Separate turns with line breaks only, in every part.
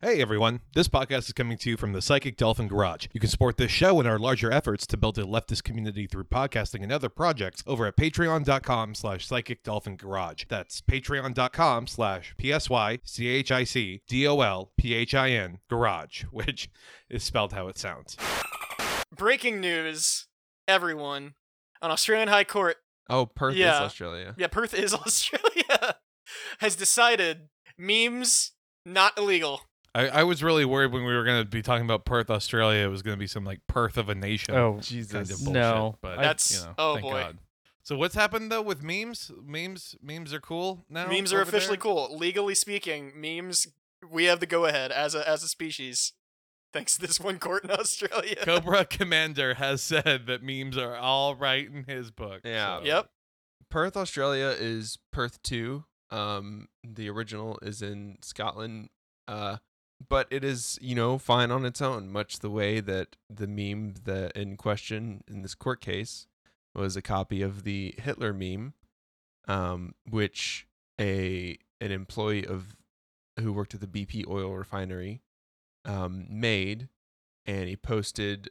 Hey everyone, this podcast is coming to you from the Psychic Dolphin Garage. You can support this show and our larger efforts to build a leftist community through podcasting and other projects over at patreon.com slash psychic dolphin garage. That's patreon.com slash P-S-Y-C-H-I-C-D-O-L-P-H-I-N garage, which is spelled how it sounds.
Breaking news, everyone. An Australian High Court,
Oh, Perth
Yeah.
is Australia.
yeah, Perth is Australia, has decided memes not illegal.
I, I was really worried when we were going to be talking about Perth, Australia, it was going to be some like Perth of a nation.
Oh,
Jesus.
kind of bullshit,
No,
but
That's-
you know,
oh,
thank
boy.
God. So what's happened though with memes? Memes, memes are cool now.
memes are officially
there?
cool. Legally speaking, memes we have the go ahead as a as a species. Thanks to this one court in Australia.
Cobra Commander has said that memes are all right in his book.
Yeah.
so-
Yep.
Perth, Australia is Perth 2. Um, the original is in Scotland. Uh, but it is, you know, fine on its own, much the way that the meme that in question in this court case was a copy of the Hitler meme, um, which a an employee of who worked at the BP oil refinery um, made, and he posted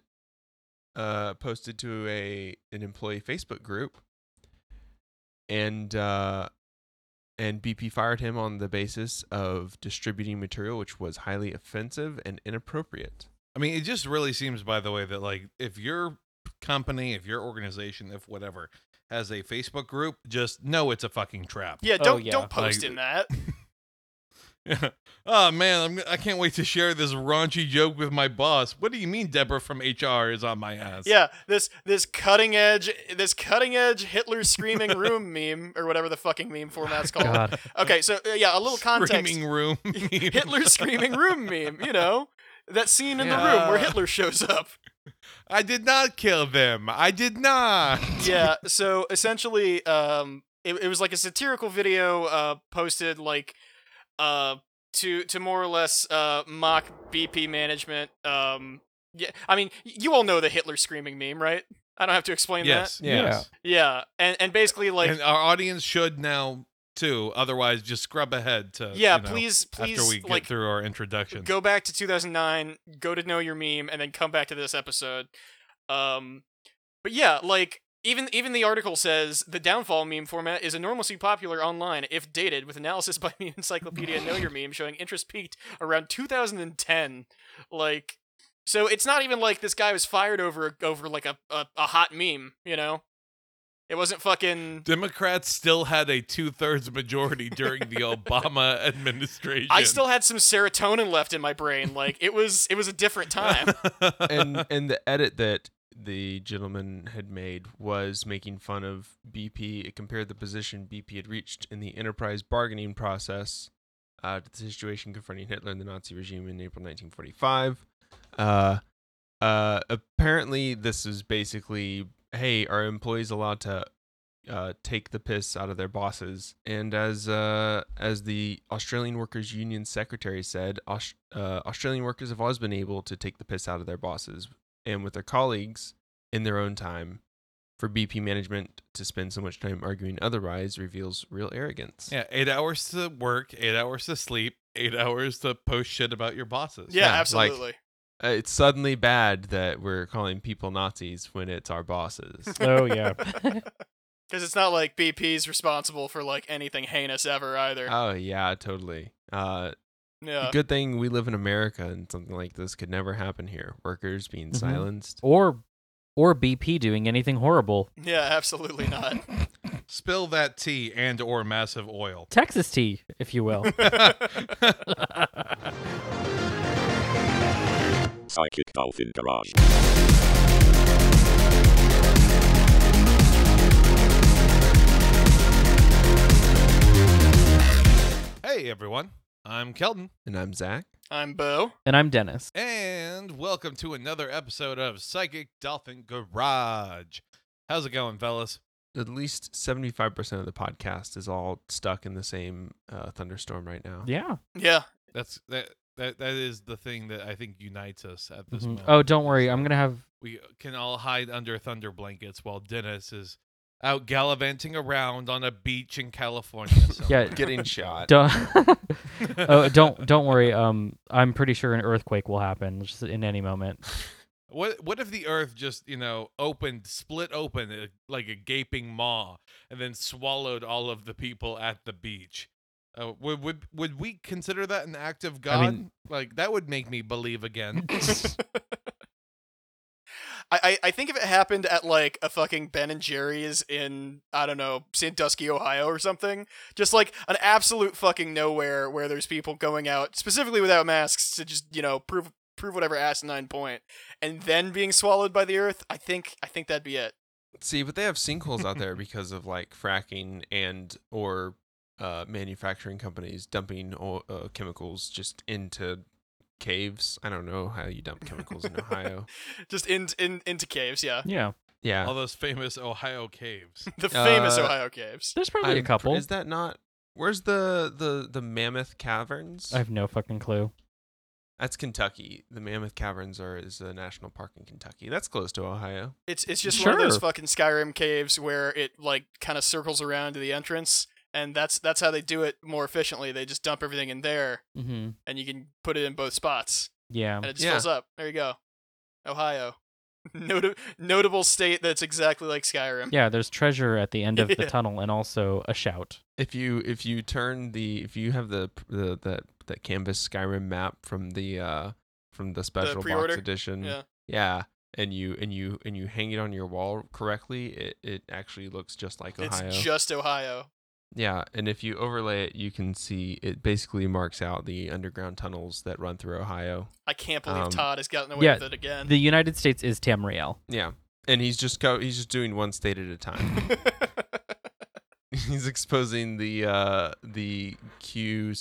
uh, posted to a an employee Facebook group, and uh, and BP fired him on the basis of distributing material which was highly offensive and inappropriate.
I mean, it just really seems, by the way, that like if your company, if your organization, if whatever has a Facebook group, just know it's a fucking trap.
Yeah,
Oh,
don't
yeah.
don't post
Like-
in that.
oh man, I'm, I can't wait to share this raunchy joke with my boss. What do you mean, Deborah from HR is on my ass?
Yeah, this this cutting edge this cutting edge Hitler screaming room meme or whatever the fucking meme format's called.
God.
Okay, so uh, yeah, a little context.
Screaming room. meme.
Hitler screaming room meme, you know? That scene in the room where Hitler shows up.
I did not kill them. I did not.
Yeah, so essentially um it, it was like a satirical video uh posted like uh to to more or less uh mock BP management. Um yeah, I mean, you all know the Hitler screaming meme, right? I don't have to explain
Yes.
that.
Yeah.
Yes.
Yeah, and and basically like
and our audience should now too. Otherwise, just scrub ahead to
yeah,
you know,
please please
after we get
like
through our introduction.
go back to 2009 go to know your meme and then come back to this episode um but yeah like even even the article says the downfall meme format is enormously popular online if dated with analysis by meme encyclopedia know your meme showing interest peaked around 2010 like so it's not even like this guy was fired over over like a, a, a hot meme you know it wasn't fucking
Democrats still had a two thirds majority during the Obama administration.
I still had some serotonin left in my brain. Like it was, it was a different time.
and and the edit that the gentleman had made was making fun of BP. It compared the position BP had reached in the enterprise bargaining process uh, to the situation confronting Hitler and the Nazi regime in April 1945. Uh, uh, apparently, this is basically, hey, are employees allowed to uh, take the piss out of their bosses? And as uh, as the Australian Workers Union secretary said, Aus- uh, Australian workers have always been able to take the piss out of their bosses and with their colleagues in their own time. For BP management to spend so much time arguing otherwise reveals real arrogance.
yeah, eight hours to work, eight hours to sleep, eight hours to post shit about your bosses.
Yeah,
Yeah, like-
absolutely.
Uh, it's suddenly bad that we're calling people Nazis when it's our bosses.
Oh yeah.
Because it's not like BP's responsible for like anything heinous ever either.
oh yeah, totally. Uh,
yeah.
Good thing we live in America and something like this could never happen here. Workers being
Mhm.
silenced.
or or BP doing anything horrible.
Yeah, absolutely not.
Spill that tea and or massive oil.
Texas tea, if you will.
Psychic Dolphin Garage.
hey everyone, I'm Kelton,
And I'm Zach.
I'm Bo.
and I'm Dennis.
and welcome to another episode of Psychic Dolphin Garage. How's it going, fellas?
At least 75% of the podcast is all stuck in the same uh, thunderstorm right now.
Yeah.
Yeah.
That's that. That, that is the thing that I think unites us at this
Mhm.
moment.
Oh, don't worry. I'm gonna have
we can all hide under thunder blankets while Dennis is out gallivanting around on a beach in California.
Yeah.
Getting shot.
Don't, oh, don't don't worry. Um, I'm pretty sure an earthquake will happen just in any moment.
What what if the Earth just you know opened, split open uh, like a gaping maw, and then swallowed all of the people at the beach? Uh, would would would we consider that an act of God?
I mean-
like that would make me believe again.
I, I think if it happened at like a fucking Ben and Jerry's in I don't know Sandusky, Ohio, or something, just like an absolute fucking nowhere where there's people going out specifically without masks to just you know prove prove whatever asinine point, and then being swallowed by the earth. I think I think that'd be it.
See, but they have sinkholes out there because of like fracking and or uh, manufacturing companies dumping o- uh, chemicals just into caves. I don't know how you dump chemicals in Ohio.
Just in, in into caves, yeah.
Yeah,
Yeah,
all those famous Ohio caves.
The famous
Uh,
Ohio caves.
there's probably
I'm
a
pr-
couple.
Is that not? Where's the the the Mammoth Caverns?
I have no fucking clue.
That's Kentucky. The Mammoth Caverns are is a national park in Kentucky. That's close to Ohio.
It's it's just one of those
Sure.
fucking Skyrim caves where it like kind of circles around to the entrance, and that's that's how they do it more efficiently. They just dump everything in there,
hmm
and you can put it in both spots,
Yeah,
and it just
Yeah.
fills up. There you go, Ohio, Nota- notable state that's exactly like Skyrim.
yeah. There's treasure at the end of the tunnel, and also a shout.
If you if you turn the if you have the the that that canvas Skyrim map from the uh from the special
pre-order?
box edition,
Yeah.
yeah, and you and you and you hang it on your wall correctly, it it actually looks just like
It's
Ohio.
just Ohio.
Yeah, and if you overlay it, you can see it basically marks out the underground tunnels that run through Ohio.
I can't believe
Um,
Todd has gotten away
yeah,
with it again.
The United States is Tamriel.
Yeah, and he's just go he's just doing one state at a time. he's exposing the uh the Q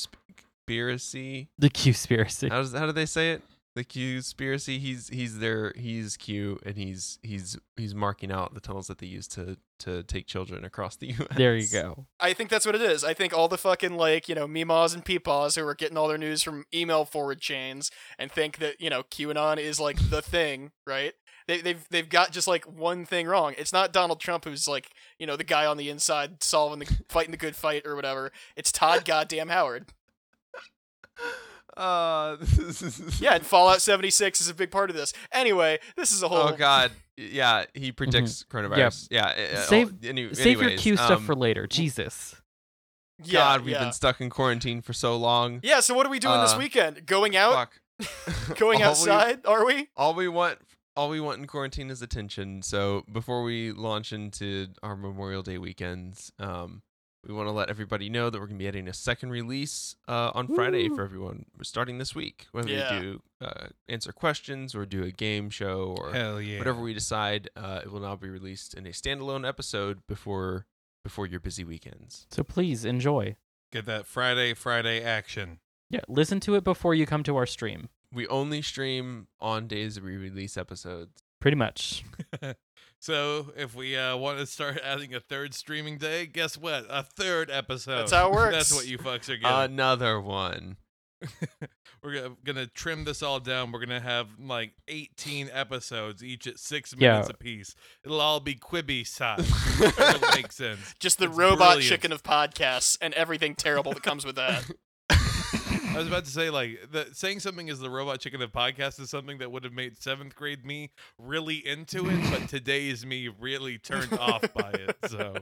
conspiracy.
The Q conspiracy.
How does how do they say it? The Q conspiracy. He's he's there. He's Q, and he's he's he's marking out the tunnels that they use to to take children across the U.S.
There you go.
I think that's what it is. I think all the fucking like, you know, Meemaws and Peepaws who are getting all their news from email forward chains and think that, you know, QAnon is like the thing, right? They, they've they've got just like one thing wrong. It's not Donald Trump who's like, you know, the guy on the inside solving the fighting the good fight or whatever. It's Todd goddamn Howard.
Uh,
Yeah, and Fallout 76 is a big part of this. Anyway, this is a whole
Oh God. Yeah, he predicts coronavirus. Yeah. uh,
Save-
oh, any-
Save your
anyways,
Q stuff
um,
for later. Jesus.
yeah,
God, we've
yeah.
been stuck in quarantine for so long.
Yeah, so what are we doing this
Uh,
weekend? Going out?
Fuck.
Going
All we-
outside? Are we?
all we want all we want in quarantine is attention so before we launch into our memorial day weekends um we want to let everybody know that we're going to be adding a second release uh, on friday for everyone We're starting this week whether
Yeah.
we do uh, answer questions or do a game show or
Hell yeah!
whatever we decide uh, it will now be released in a standalone episode before before your busy weekends
So please enjoy.
Get that Friday Friday action.
Yeah, listen to it before you come to our stream.
we only stream on days we release episodes
Pretty much.
so if we uh, want to start adding a third streaming day, guess what? A third episode.
That's how it works.
That's what you fucks are getting.
another one
We're gonna, gonna trim this all down. We're gonna have like 18 episodes, each at six
Yeah.
minutes apiece. It'll all be Quibi size. It'll make sense.
Just the
It's
robot
brilliant.
chicken of podcasts and everything terrible that comes with that.
I was about to say, like, the, saying something is the robot chicken of podcast is something that would have made seventh grade me really into it, but today's me really turned off by it. So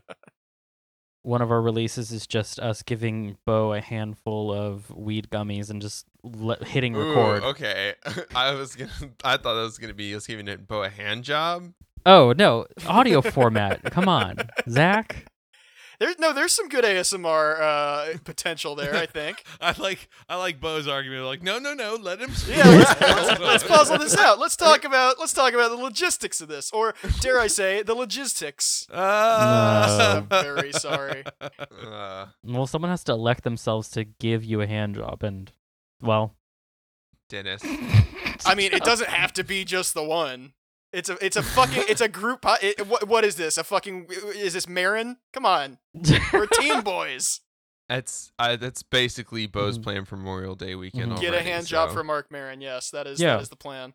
One of our releases is just us giving Bo a handful of weed gummies and just le- hitting
Ooh,
record.
okay, I was gonna. I thought that was gonna be us giving it Bo a hand job.
Oh no, audio format. Come on, Zach.
There's no, there's some good ASMR uh, potential there. I think.
I like I like Bo's argument. Like, no, no, no, let him.
Yeah, let's, let's, let's puzzle this out. Let's talk about let's talk about the logistics of this, or dare I say, the logistics.
Ah.
I'm very sorry.
Uh,
Well, someone has to elect themselves to give you a hand job, and well,
Dennis.
I mean, it doesn't have to be just the one. It's a it's a fucking it's a group. Po- it, what what is this? A fucking is this Marin? Come on, we're teen boys.
That's uh, that's basically Bo's
Mhm.
plan for Memorial Day weekend.
Mhm.
Get a
already,
hand job
so-
for Mark Maron. Yes, that is
Yeah.
that is the plan.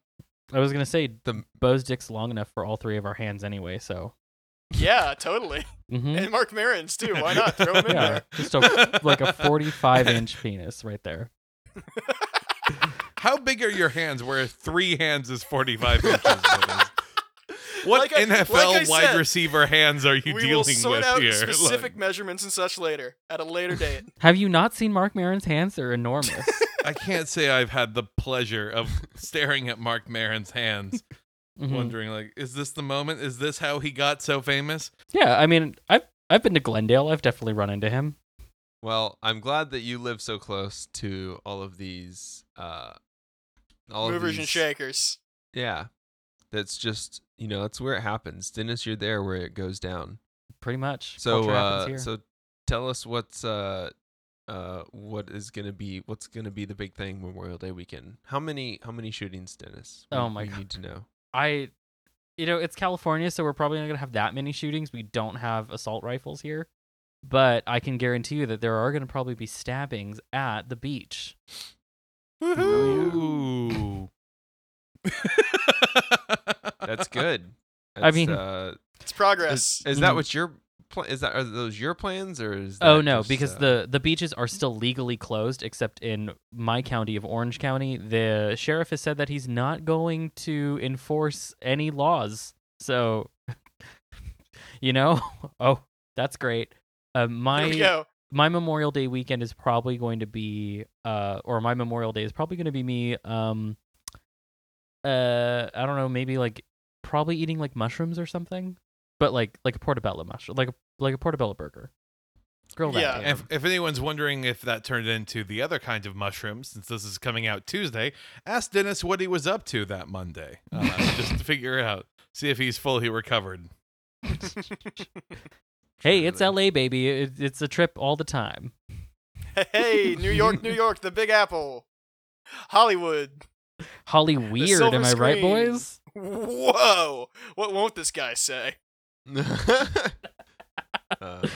I was gonna say
The-
Bo's dick's long enough for all three of our hands anyway. So
Yeah, totally.
hmm
And Mark Maron's too. Why not throw him in
Yeah,
there?
just a, like a 45 inch penis right there.
How big are your hands? Where three hands is 45 inches. What
Like I-
NFL
like
wide
said,
receiver hands are you dealing with
out
here?
specific
Like,
measurements and such later at a later date.
Have you not seen Mark Maron's hands? They're enormous.
I can't say I've had the pleasure of staring at Mark Maron's hands,
Mhm.
wondering like, is this the moment? Is this how he got so famous?
Yeah, I mean, I've I've been to Glendale. I've definitely run into him.
Well, I'm glad that you live so close to all of these uh all of
Movers
these,
and shakers.
Yeah. That's just, you know, that's where it happens. Dennis, you're there where it goes down.
Pretty much.
So uh so tell us what's uh uh what is going to be what's going to be the big thing Memorial Day weekend. How many how many shootings, Dennis? We-
Oh my
we
God.
need to know.
I, you know, it's California, so we're probably not gonna have that many shootings. We don't have assault rifles here, but I can guarantee you that there are gonna probably be stabbings at the beach.
Ooh.
That's good.
I mean-
uh,
It's progress.
is, is that
Mhm.
what your pla- is that are those your plans or is
Oh no,
just,
because
uh,
the the beaches are still legally closed, except in my county of Orange County. The sheriff has said that he's not going to enforce any laws. So, you know, oh, that's great. Uh, my
go.
My Memorial Day weekend is probably going to be, uh, or my Memorial Day is probably going to be me, um, uh, I don't know, maybe like probably eating like mushrooms or something, but like like a portobello mushroom, like a like a portobello burger. Grill that.
Yeah.
damn.
If, if anyone's wondering if that turned into the other kind of mushrooms, since this is coming out Tuesday, ask Dennis what he was up to that Monday, uh, just to figure out, see if he's fully recovered.
Hey, it's. LA, baby. It, it's a trip all the time.
hey, New York, New York, the Big Apple, Hollywood.
Holly weird, am I right, boys?
Whoa! What won't this guy say?
uh,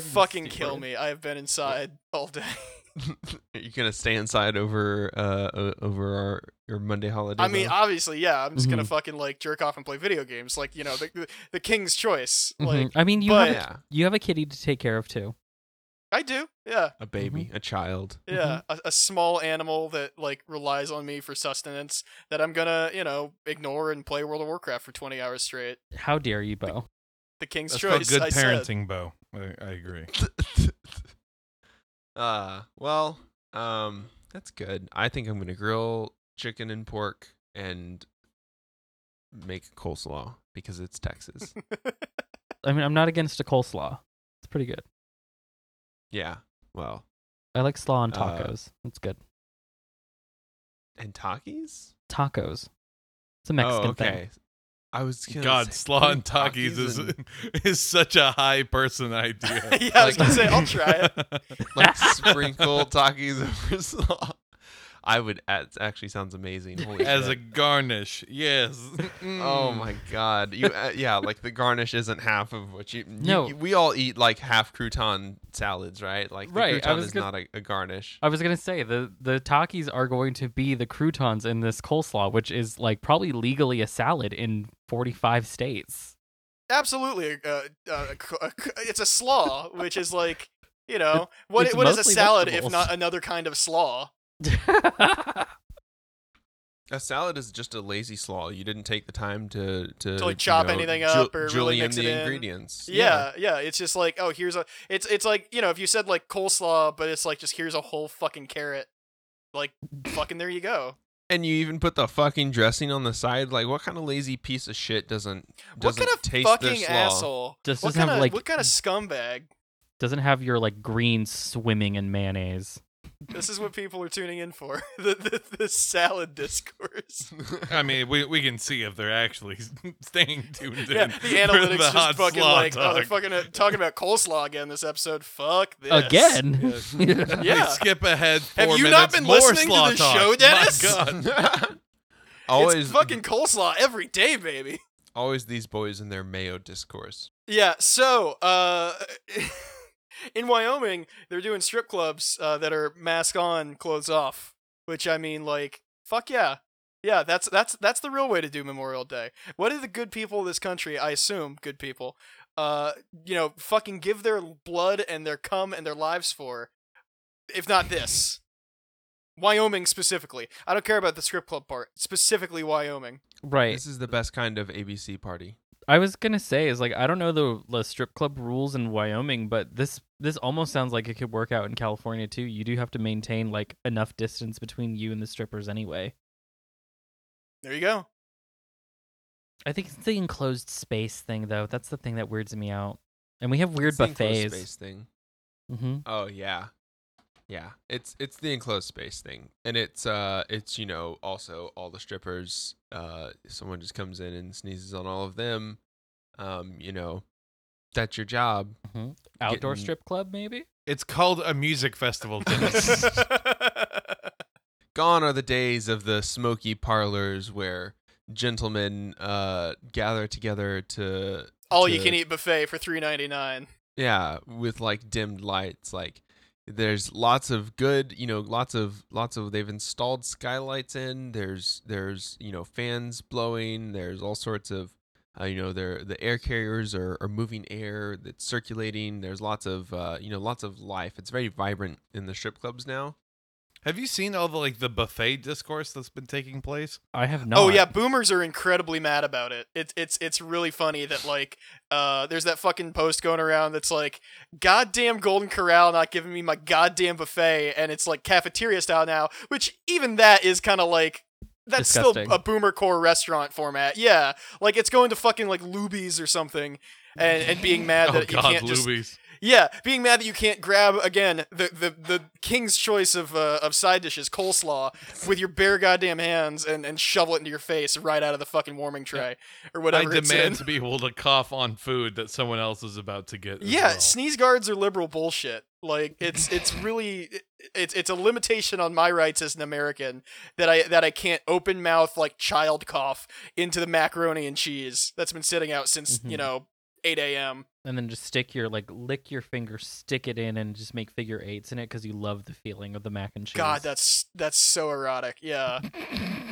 Fucking kill me! I have been inside all day.
Are you gonna stay inside over uh over our your Monday holiday?
I mean,
though?
obviously, yeah. I'm just gonna
Mhm.
fucking like jerk off and play video games, like you know, the the, the king's choice.
Mhm. I mean, you
but-
have
yeah,
you have a kitty to take care of too.
I do, yeah,
a baby,
Mm-hmm.
a child.
yeah.
Mm-hmm.
A, a small animal that like relies on me for sustenance that I'm gonna, you know, ignore and play World of Warcraft for 20 hours straight.
How dare you, Bo?
The king's
That's
choice.
good
I said.
parenting, Bo. I, I agree.
uh, well, um, that's good. I think I'm gonna grill chicken and pork and make coleslaw because it's Texas.
I mean, I'm not against a coleslaw. It's pretty good.
yeah. Well,
I like slaw and
Uh,
tacos. That's good.
and Takis.
Tacos. It's a Mexican
oh, okay.
thing.
I was gonna
God,
say,
slaw and Takis is
and,
is such a high person idea.
yeah, I was
Like-
gonna say I'll try it.
like sprinkle Takis over slaw. I would. It actually sounds amazing. Holy
As a garnish, yes.
Oh
Mm.
my god! You uh, yeah, like the garnish isn't half of what you. you-
No.
you- we all eat like half crouton salads, right? Like the
Right,
crouton is
gonna-
not a, a garnish.
I was gonna say the the Takis are going to be the croutons in this coleslaw, which is like probably legally a salad in 45 states.
Absolutely, uh, uh, c- uh, c- it's a slaw, which is like you know what?
It's
what is a
mostly
salad if not another kind of slaw?
A salad is just a lazy slaw. You didn't take the time to to,
To, like, chop
know,
anything
ju-
up or really
julienne
mix it
the
in.
ingredients.
Yeah, yeah. It's just like oh, here's a. It's it's like you know if you said like coleslaw, but it's like just here's a whole fucking carrot. Like fucking there you go.
And you even put the fucking dressing on the side. Like, what kind of lazy piece of shit doesn't
What
doesn't
kind of
taste their
fucking
slaw?
asshole?
Just
what kind
have,
of
like-
what kind of scumbag?
Doesn't have your like green swimming in mayonnaise.
This is what people are tuning in for. the, the the salad discourse.
I mean, we, we can see if they're actually staying tuned in.
Yeah, the analytics
the
just fucking
slaw
like oh they're fucking uh, talking about coleslaw again this episode. Fuck this
Again?
Yes.
Yeah.
We skip ahead.
Have
four
you not been listening to
slaw
the
talk.
show,
My
Dennis?
God.
always
it's fucking coleslaw every day, baby.
always these boys in their mayo discourse.
Yeah, so uh in Wyoming, they're doing strip clubs uh, that are mask on, clothes off, which I mean like fuck yeah. Yeah, that's that's that's the real way to do Memorial Day. What do the good people of this country, I assume good people, uh, you know, fucking give their blood and their cum and their lives for, if not this. Wyoming specifically. I don't care about the strip club part. Specifically Wyoming.
Right.
This is the best kind of ABC party.
I was gonna say is like I don't know the, the strip club rules in Wyoming, but this this almost sounds like it could work out in California too. You do have to maintain like enough distance between you and the strippers anyway.
There you go.
I think it's the enclosed space thing though. That's the thing that weirds me out. And we have weird
It's
buffets.
space thing.
hmm
Oh yeah, yeah. It's it's the enclosed space thing, and it's uh it's you know also all the strippers. Uh, someone just comes in and sneezes on all of them. Um, you know, that's your job.
hmm Outdoor
Getting-
strip club maybe.
It's called a music festival.
Gone are the days of the smoky parlors where gentlemen uh gather together to
All
to-
you can eat buffet for three ninety nine.
Yeah, with like dimmed lights. Like there's lots of good, you know, lots of lots of they've installed skylights in. There's there's you know fans blowing. There's all sorts of uh, you know there the air carriers are, are moving air that's circulating. There's lots of uh, you know lots of life. It's very vibrant in the strip clubs now.
Have you seen all the like the buffet discourse that's been taking place?
I have not.
Oh yeah, boomers are incredibly mad about it. It's it's it's really funny that like uh there's that fucking post going around that's like goddamn Golden Corral not giving me my goddamn buffet and it's like cafeteria style now, which even that is kind of like that's
Disgusting.
still a boomer core restaurant format. Yeah, like it's going to fucking like Luby's or something and and being mad that
oh
you
God,
can't just
Luby's.
Yeah, being mad that you can't grab again the the, the king's choice of uh, of side dishes, coleslaw, with your bare goddamn hands and, and shovel it into your face right out of the fucking warming tray or
I
whatever. in.
demand to be able to cough on food that someone else is about to get.
Yeah,
well.
sneeze guards are liberal bullshit. Like it's it's really it's it's a limitation on my rights as an American that I that I can't open mouth like child cough into the macaroni and cheese that's been sitting out since you
Mhm.
know eight a.m.
and then just stick your like lick your finger, stick it in, and just make figure eights in it because you love the feeling of the mac and cheese.
God, that's that's so erotic. Yeah.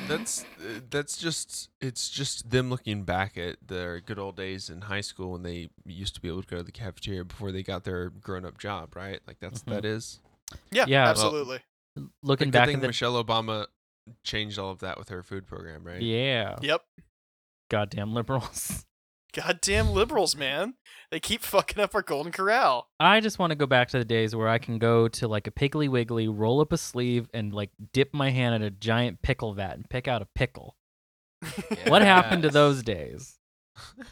That's that's just it's just them looking back at their good old days in high school when they used to be able to go to the cafeteria before they got their grown up job, right? Like that's
Mhm.
that is.
Yeah,
Yeah, well-
absolutely.
looking
Good
back
thing
at the
Michelle Obama changed all of that with her food program, right?
yeah,
yep.
goddamn liberals.
Goddamn liberals, man. They keep fucking up our Golden Corral.
I just want to go back to the days where I can go to like a Piggly Wiggly, roll up a sleeve, and like dip my hand in a giant pickle vat and pick out a pickle. What happened to those days?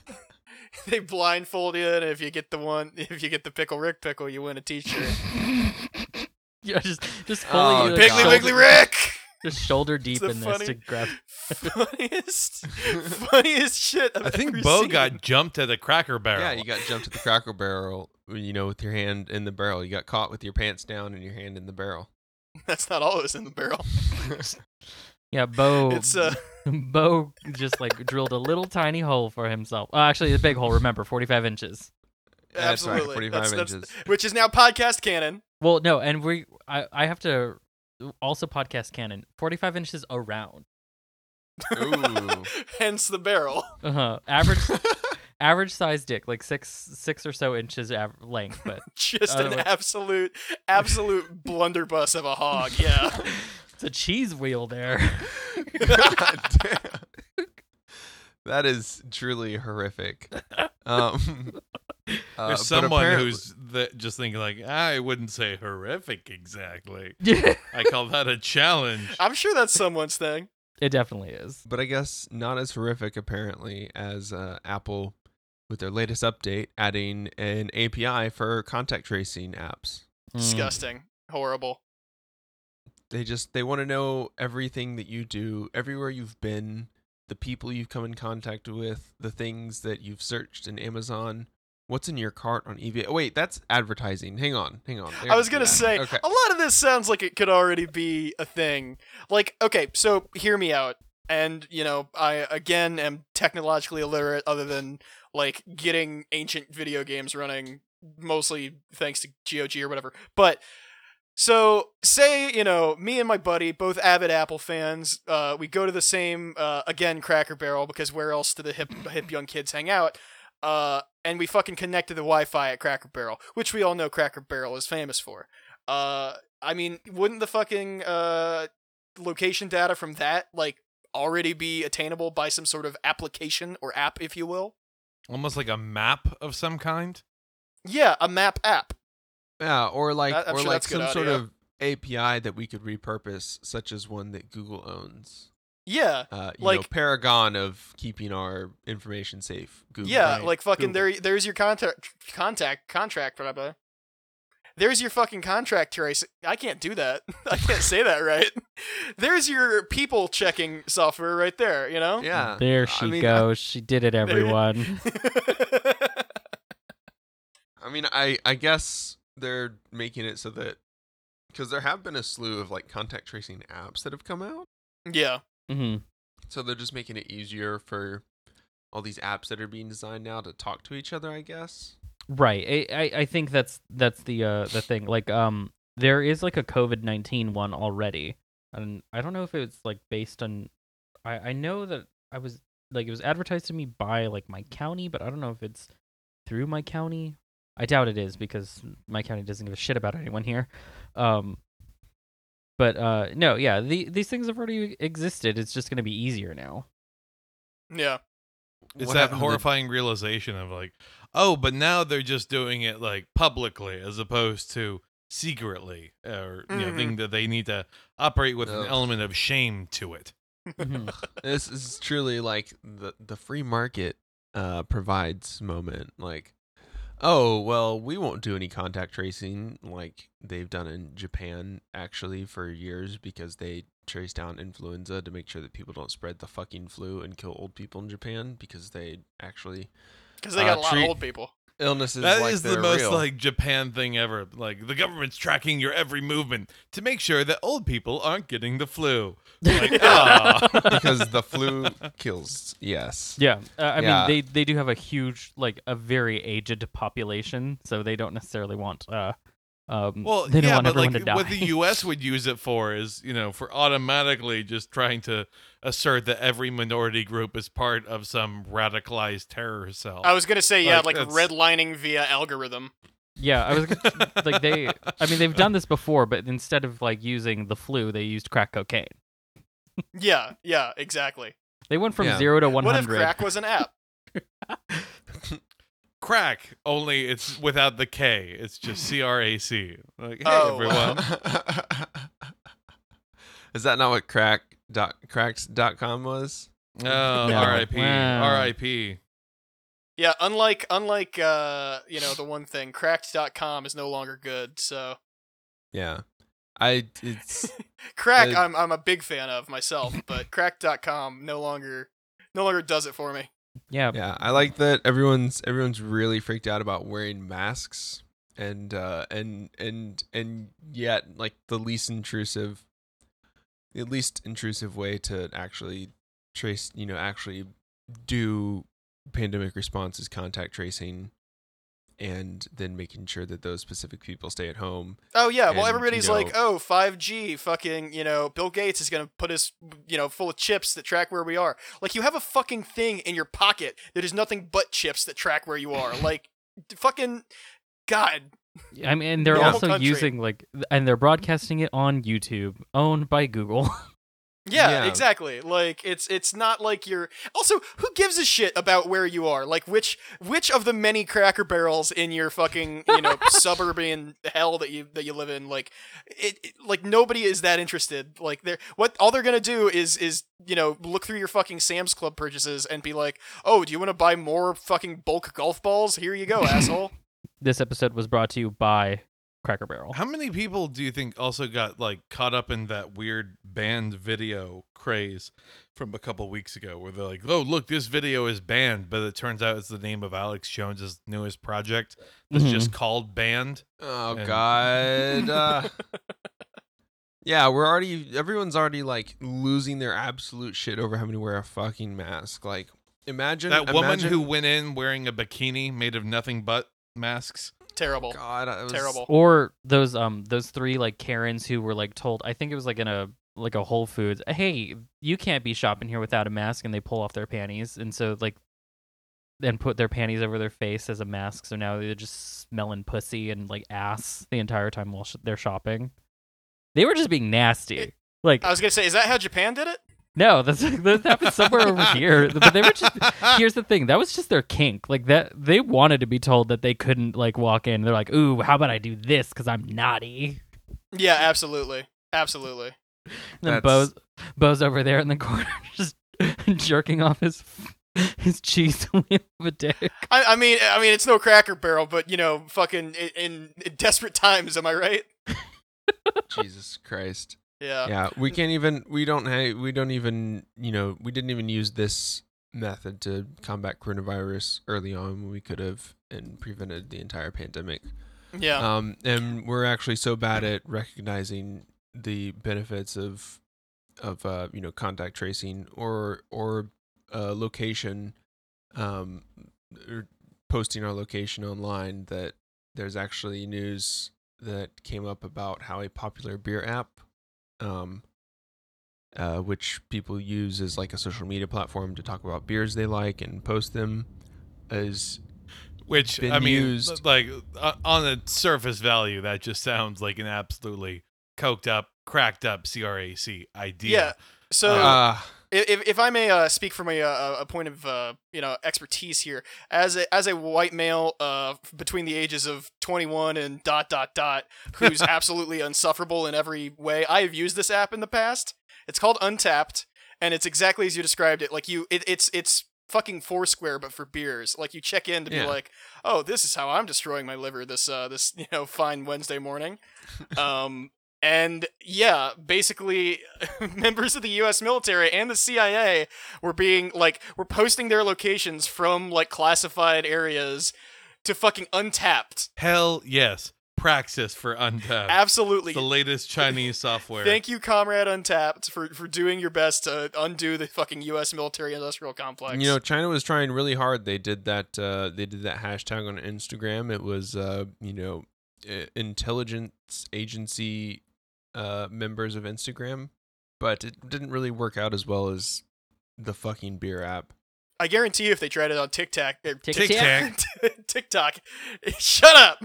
they blindfold you, and if you get the one, if you get the pickle Rick pickle, you win a T-shirt.
yeah, just just fully
Oh,
like,
Piggly
God.
Wiggly Rick.
Just shoulder deep
the
in this
funny-
to grab.
funniest, funniest shit. I've
I think
ever
Bo
seen.
got jumped at a Cracker Barrel.
Yeah, you got jumped at the Cracker Barrel, you know, with your hand in the barrel. You got caught with your pants down and your hand in the barrel.
That's not all that was in the barrel.
Yeah, Bo.
It's uh,
Bo just like drilled a little tiny hole for himself. Uh, actually, a big hole. Remember, forty-five inches.
That's right,
absolutely
45
That's- that's-
inches.
which is now podcast canon.
Well, no, and we. I I have to also podcast canon. Forty-five inches around.
Ooh.
Hence the barrel.
Uh-huh. Average average size dick, like six six or so inches av- length, but
Just an
Otherwise-
absolute, absolute blunderbuss of a hog. Yeah.
it's a cheese wheel there.
God damn. That is truly horrific. Um, uh,
There's someone who's th- just thinking like, I wouldn't say horrific exactly. I call that a challenge.
I'm sure that's someone's thing.
It definitely is.
but I guess not as horrific apparently as uh, Apple with their latest update, adding an API for contact tracing apps.
Mm.
Disgusting. Horrible.
They just they want to know everything that you do, everywhere you've been, the people you've come in contact with, the things that you've searched in Amazon. What's in your cart on eBay? Oh, wait, that's advertising. Hang on, hang on.
I was gonna say
okay.
a lot of this sounds like it could already be a thing. Like, okay, so hear me out. And you know, I again am technologically illiterate, other than like getting ancient video games running, mostly thanks to GOG or whatever. But so say you know me and my buddy, both avid Apple fans, uh, we go to the same uh, again Cracker Barrel because where else do the hip hip young kids hang out? Uh, and we fucking connect to the Wi-Fi at Cracker Barrel, which we all know Cracker Barrel is famous for. Uh, I mean, wouldn't the fucking uh location data from that like already be attainable by some sort of application or app, if you will?
Almost like a map of some kind.
Yeah, a map app.
Yeah, or like
That- I'm
or
sure
like
that's good
some sort
audio.
of API that we could repurpose, such as one that Google owns.
Yeah,
Uh, you know,
Like-
paragon of keeping our information safe. Google.
yeah,
Right.
like fucking
Google.
there. There's your contact, contact, contract. Blah, blah. There's your fucking contract trace. I can't do that. I can't say that right. There's your people checking software right there. You know.
Yeah.
There
I
she
mean, I-
goes. She did it, everyone.
I mean, I I guess they're making it so that because there have been a slew of like contact tracing apps that have come out,
yeah.
Hmm
so they're just making it easier for all these apps that are being designed now to talk to each other. I guess.
Right. I, I I think that's that's the uh the thing. Like um there is like a COVID nineteen one already. And I don't know if it's like based on I, I know that I was like it was advertised to me by like my county, but I don't know if it's through my county. I doubt it is because my county doesn't give a shit about anyone here. Um but uh no, yeah, the, these things have already existed. It's just going to be easier now.
Yeah.
It's
What
that
happened to
horrifying realization of like, oh, but now they're just doing it like publicly as opposed to secretly, or you know,
Mhm.
thing that they need to operate with an element of shame to it.
Mhm.
this is truly like the the free market uh provides moment like oh well we won't do any contact tracing like they've done in japan actually for years because they trace down influenza to make sure that people don't spread the fucking flu and kill old people in japan because they actually
Because they
Uh,
got a lot
treat-
of old people.
Illnesses
That is
like
the most
real.
like Japan thing ever. Like the government's tracking your every movement to make sure that old people aren't getting the flu. Like, ah.
because the flu kills yes
Yeah, uh, I
Yeah.
mean they they do have a huge like a very aged population, so they don't necessarily want uh um
Well,
they don't
yeah,
want
but
everyone
like
to die.
what the U.S. would use it for is, you know, for automatically just trying to assert that every minority group is part of some radicalized terror cell.
I was gonna say yeah,
Like,
like
that's-
redlining via algorithm.
yeah, I was like they. I mean they've done this before, but instead of like using the flu, they used crack cocaine.
Yeah, yeah, exactly.
They went from
Yeah.
zero to one
What if crack was an app?
Crack, only it's without the K. It's just C R A C. Like, hey
Oh,
everyone.
is that not what crack dot cracks dot com was
Oh,
No.
R.I.P.
Wow.
R.I.P.
Yeah, unlike unlike uh, you know, the one thing, cracked.com is no longer good. So
yeah i it's
crack
Uh,
I'm I'm a big fan of myself, but cracked.com no longer no longer does it for me.
Yeah,
Yeah, I like that everyone's everyone's really freaked out about wearing masks and uh and and and yet like the least intrusive the least intrusive way to actually trace, you know, actually do pandemic response is contact tracing and then making sure that those specific people stay at home.
Oh yeah, well everybody's
you
like,
know-
"Oh, 5G, fucking, you know, Bill Gates is going to put us, you know, full of chips that track where we are." Like you have a fucking thing in your pocket that is nothing but chips that track where you are. Like fucking god.
I mean and they're
Normal
also
country.
using like and they're broadcasting it on YouTube, owned by Google.
Yeah,
Yeah.
exactly. Like it's it's not like you're Also, who gives a shit about where you are? Like which which of the many cracker barrels in your fucking, you know, suburban hell that you that you live in like it, it- like nobody is that interested. Like they're what all they're going to do is is, you know, look through your fucking Sam's Club purchases and be like, "Oh, do you want to buy more fucking bulk golf balls? Here you go, asshole."
this episode was brought to you by Cracker Barrel.
How many people do you think also got like caught up in that weird banned video craze from a couple weeks ago where they're like, "Oh, look, this video is banned," but it turns out it's the name of Alex Jones's newest project that's
Mhm.
just called Banned.
Oh
And-
god. Uh, yeah, we're already everyone's already like losing their absolute shit over having to wear a fucking mask. Like imagine
That woman
imagine-
who went in wearing a bikini made of nothing but masks.
Terrible.
God, I was,
Terrible.
Or those um those three like Karens who were like told I think it was like in a like a Whole Foods, hey, you can't be shopping here without a mask, and they pull off their panties, and so like and put their panties over their face as a mask, so now they're just smelling pussy and like ass the entire time while sh- they're shopping. They were just being nasty. Like
I was gonna say, is that how Japan did it?
No, that's that happened somewhere over here. But they were just. Here's the thing. That was just their kink. Like that, they wanted to be told that they couldn't like walk in. They're like, "Ooh, how about I do this because I'm naughty."
Yeah, absolutely, absolutely.
And then Bo's Bo's over there in the corner, just jerking off his his cheese wheel of a dick.
I, I mean, I mean, it's no Cracker Barrel, but you know, fucking in, in, in desperate times, am I right?
Jesus Christ.
Yeah.
Yeah, we can't even. We don't. Ha- we don't even. You know, we didn't even use this method to combat coronavirus early on when we could have and prevented the entire pandemic.
Yeah.
Um, and we're actually so bad at recognizing the benefits of of uh, you know contact tracing or or uh, location, um, or posting our location online that there's actually news that came up about how a popular beer app, um, uh, which people use as like a social media platform to talk about beers they like and post them, is
Which
been
I mean,
used.
like uh, on the surface value, that just sounds like an absolutely coked up, cracked up CRAC idea.
Yeah. So,
uh,
if, if I may uh, speak from a, a, a point of uh, you know expertise here, as a as a white male uh, between the ages of 21 and dot dot dot, who's absolutely insufferable in every way, I have used this app in the past. It's called Untappd, and it's exactly as you described it. Like you, it, it's it's fucking Foursquare, but for beers. Like you check in to be
Yeah.
like, oh, this is how I'm destroying my liver this uh this you know fine Wednesday morning. um, and yeah, basically, members of the U.S. military and the CIA were being like, were posting their locations from like classified areas to fucking Untappd.
Hell yes. Praxis for Untappd.
Absolutely.
It's the latest Chinese software.
Thank you, Comrade Untappd, for for doing your best to undo the fucking U.S. military-industrial complex.
You know, China was trying really hard. They did that. Uh, they did that hashtag on Instagram. It was, uh, you know, uh, intelligence agency uh, members of Instagram, but it didn't really work out as well as the fucking beer app.
I guarantee you, if they tried it on TikTok, er,
Tic
Tic
Tac.
Tac.
TikTok, shut up.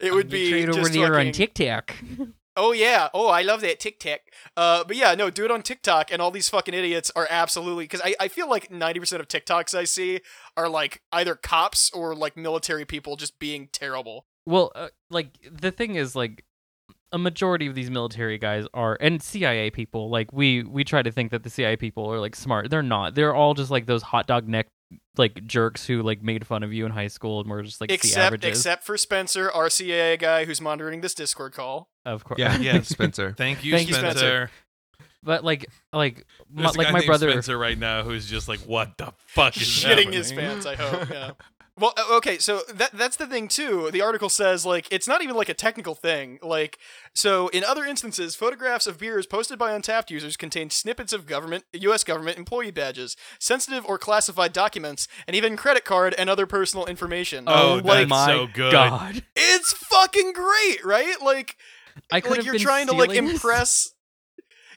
It would be
Trade over
just
there on TikTok.
Oh yeah. Oh, I love that TikTok. Uh, but yeah, no, do it on TikTok, and all these fucking idiots are absolutely because I, I feel like ninety percent of TikToks I see are like either cops or like military people just being terrible.
Well, uh, like the thing is, like a majority of these military guys are, and CIA people. Like we we try to think that the CIA people are like smart. They're not. They're all just like those hot dog neck like jerks who like made fun of you in high school and were just like the
except
averages.
except for Spencer, our CIA guy who's monitoring this Discord call.
of course.
Yeah,
Yes.
Spencer.
Thank you,
Thank you,
Spencer.
Spencer.
but like like my,
There's a
like
guy
my
named
brother.
Spencer right now who's just like, what the fuck is
shitting
happening?
his pants. I hope. Yeah. Well, okay, so that that's the thing too. The article says like it's not even like a technical thing. Like so in other instances, photographs of beers posted by Untappd users contain snippets of government US government employee badges, sensitive or classified documents, and even credit card and other personal information.
Oh,
like
that's
my
so good.
God!
it's fucking great, right? Like
I could
like
have
you're
been
trying to like
stealing this.
impress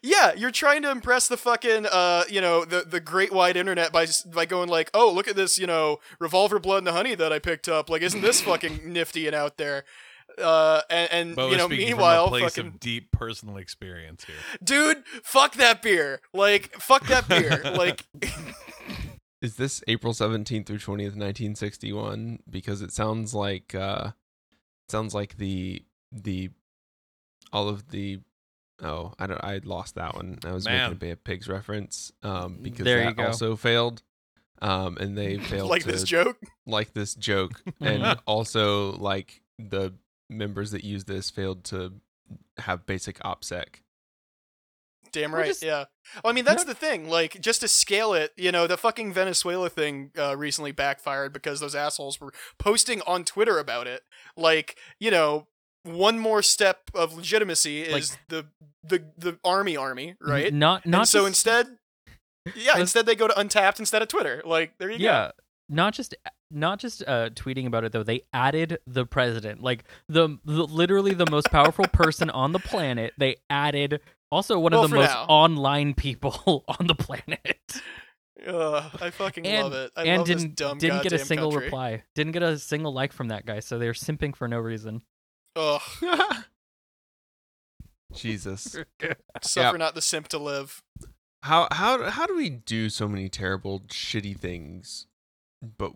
yeah you're trying to impress the fucking uh you know the the great wide internet by by going like oh look at this you know revolver blood and the honey that i picked up like isn't this fucking nifty and out there uh and, and
But
you know meanwhile
from a place
fucking
of deep personal experience here.
dude fuck that beer like fuck that beer like
Is this April 17th through 20th, 1961? Because it sounds like uh sounds like the the all of the oh, I don't I lost that one. I was
Man.
making a Bay of Pigs reference um because
There
that also failed. Um and they failed
like
to
this joke
like this joke and also like the members that use this failed to have basic opsec.
Damn right,
just-
yeah. Well, I mean, that's
Not-
the thing. Like, just to scale it, you know, the fucking Venezuela thing uh, recently backfired because those assholes were posting on Twitter about it. Like, you know, one more step of legitimacy is the the the army army, right?
Not not
and so
just-
instead, yeah, instead they go to Untappd instead of Twitter. Like, there you go.
yeah not just not just uh tweeting about it though they added the president like the, the literally the most powerful person on the planet they added also one
Well,
of the most
now.
online people on the planet
Ugh, I fucking
and
love it. I
and
love
didn't
this dumb
didn't get a single
country.
reply. Didn't get a single like from that guy. So they're simping for no reason.
Ugh,
Jesus.
suffer not the simp to live.
How how how do we do so many terrible, shitty things, but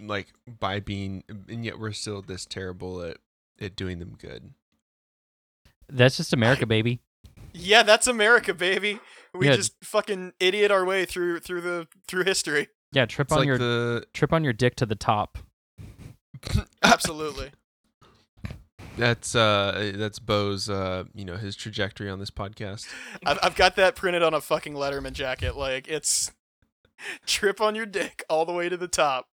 like by being, and yet we're still this terrible at at doing them good.
That's just America, baby.
Yeah, that's America, baby. We
Yeah.
just fucking idiot our way through through the through history.
Yeah, trip
It's
on
like
your
the
trip on your dick to the top.
Absolutely.
That's uh that's Bo's uh you know his trajectory on this podcast.
I've, I've got that printed on a fucking Letterman jacket. Like it's trip on your dick all the way to the top.